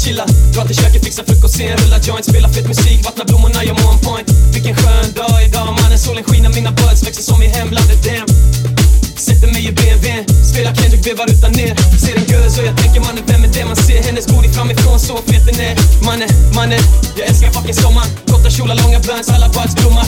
chilla. Dra till köket, fixa frukost, sen rulla joint Spela fet musik, vattna blommorna, jag mår on point. Vilken skön dag idag mannen, solen skiner, mina buds växer som i hemlandet, damn. Sätter mig i BMW, spelar Kendrick, vevar utan ner. Ser en gös och jag tänker mannen, vem är det man ser? Hennes booty framifrån, så fet den är. Mannen, mannen, jag älskar fucking sommaren Korta kjolar, långa blunts, alla buds blommar.